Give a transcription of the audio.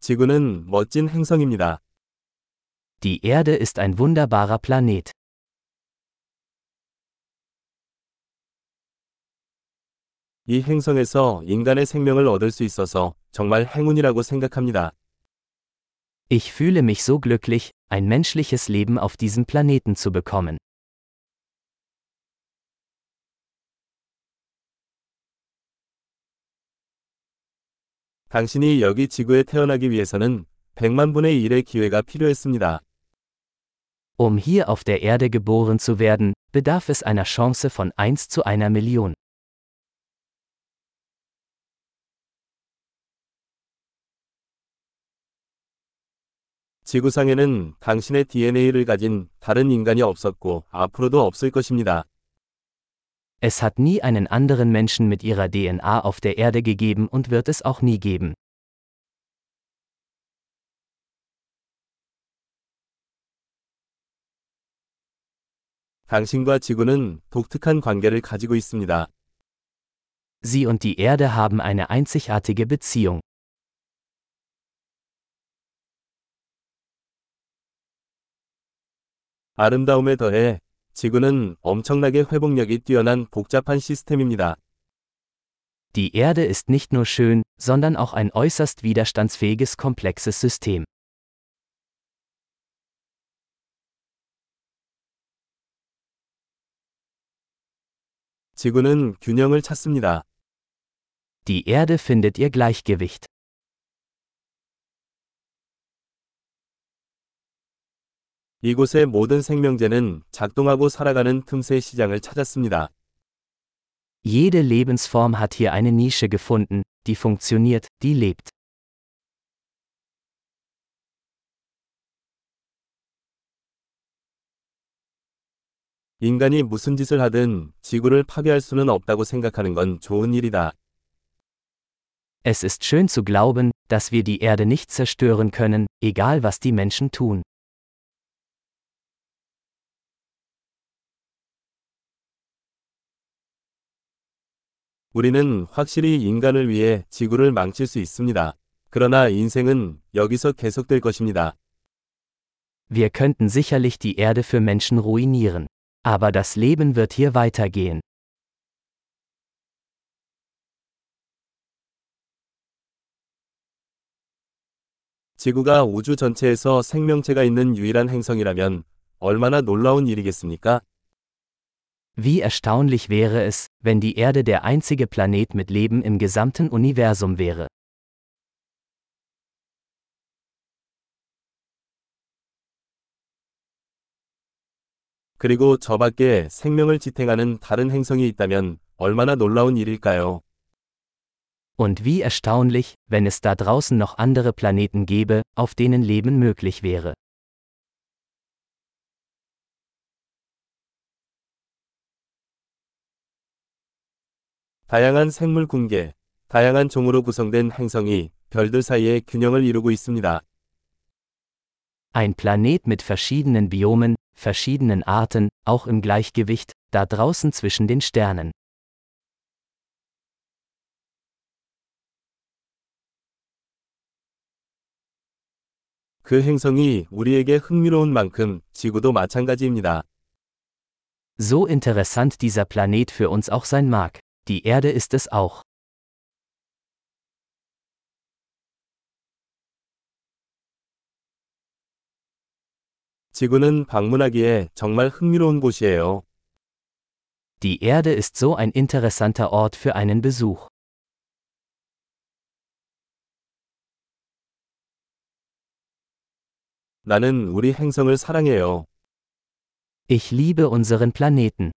지구는 멋진 행성입니다. Die Erde ist ein wunderbarer Planet. 이 행성에서 인간의 생명을 얻을 수 있어서 정말 행운이라고 생각합니다. Ich fühle mich so glücklich, ein menschliches Leben auf diesem Planeten zu bekommen. 당신이 여기 지구에 태어나기 위해서는 100만 분의 1의 기회가 필요했습니다. Um hier auf der Erde geboren zu werden, bedarf es einer Chance von 1 zu einer Million. 지구상에는 당신의 DNA를 가진 다른 인간이 없었고 앞으로도 없을 것입니다. Es hat nie einen anderen Menschen mit ihrer DNA auf der Erde gegeben und wird es auch nie geben. 당신과 지구는 독특한 관계를 가지고 있습니다. Sie und die Erde haben eine einzigartige Beziehung. 아름다움에 더해 지구는 엄청나게 회복력이 뛰어난 복잡한 시스템입니다. Die Erde ist nicht nur schön, sondern auch ein äußerst widerstandsfähiges komplexes System. 지구는 균형을 찾습니다. Die Erde findet ihr Gleichgewicht. 이곳의 모든 생명체는 작동하고 살아가는 틈새 시장을 찾았습니다. Jede Lebensform hat hier eine Nische gefunden, die funktioniert, die lebt. 인간이 무슨 짓을 하든 지구를 파괴할 수는 없다고 생각하는 건 좋은 일이다. Es ist schön zu glauben, dass wir die Erde nicht zerstören können, egal was die Menschen tun. 우리는 확실히 인간을 위해 지구를 망칠 수 있습니다. 그러나 인생은 여기서 계속될 것입니다. Wir könnten sicherlich die Erde für Menschen ruinieren. Aber das Leben wird hier weitergehen. 지구가 우주 전체에서 생명체가 있는 유일한 행성이라면 얼마나 놀라운 일이겠습니까? Wie erstaunlich wäre es, wenn die Erde der einzige Planet mit Leben im gesamten Universum wäre. 그리고 저 밖에 생명을 지탱하는 다른 행성이 있다면 얼마나 놀라운 일일까요? Und wie erstaunlich, wenn es da draußen noch andere Planeten gäbe, auf denen Leben möglich wäre. 다양한 생물 군계, 다양한 종으로 구성된 행성이 별들 사이에 균형을 이루고 있습니다. Ein Planet mit verschiedenen Biomen, verschiedenen Arten, auch im Gleichgewicht, da draußen zwischen den Sternen. 그 행성이 우리에게 흥미로운 만큼 지구도 마찬가지입니다. So interessant dieser Planet für uns auch sein mag. Die Erde ist es auch. 지구는 방문하기에 정말 흥미로운 곳이에요. Die Erde ist so ein interessanter Ort für einen Besuch. 나는 우리 행성을 사랑해요. Ich liebe unseren Planeten.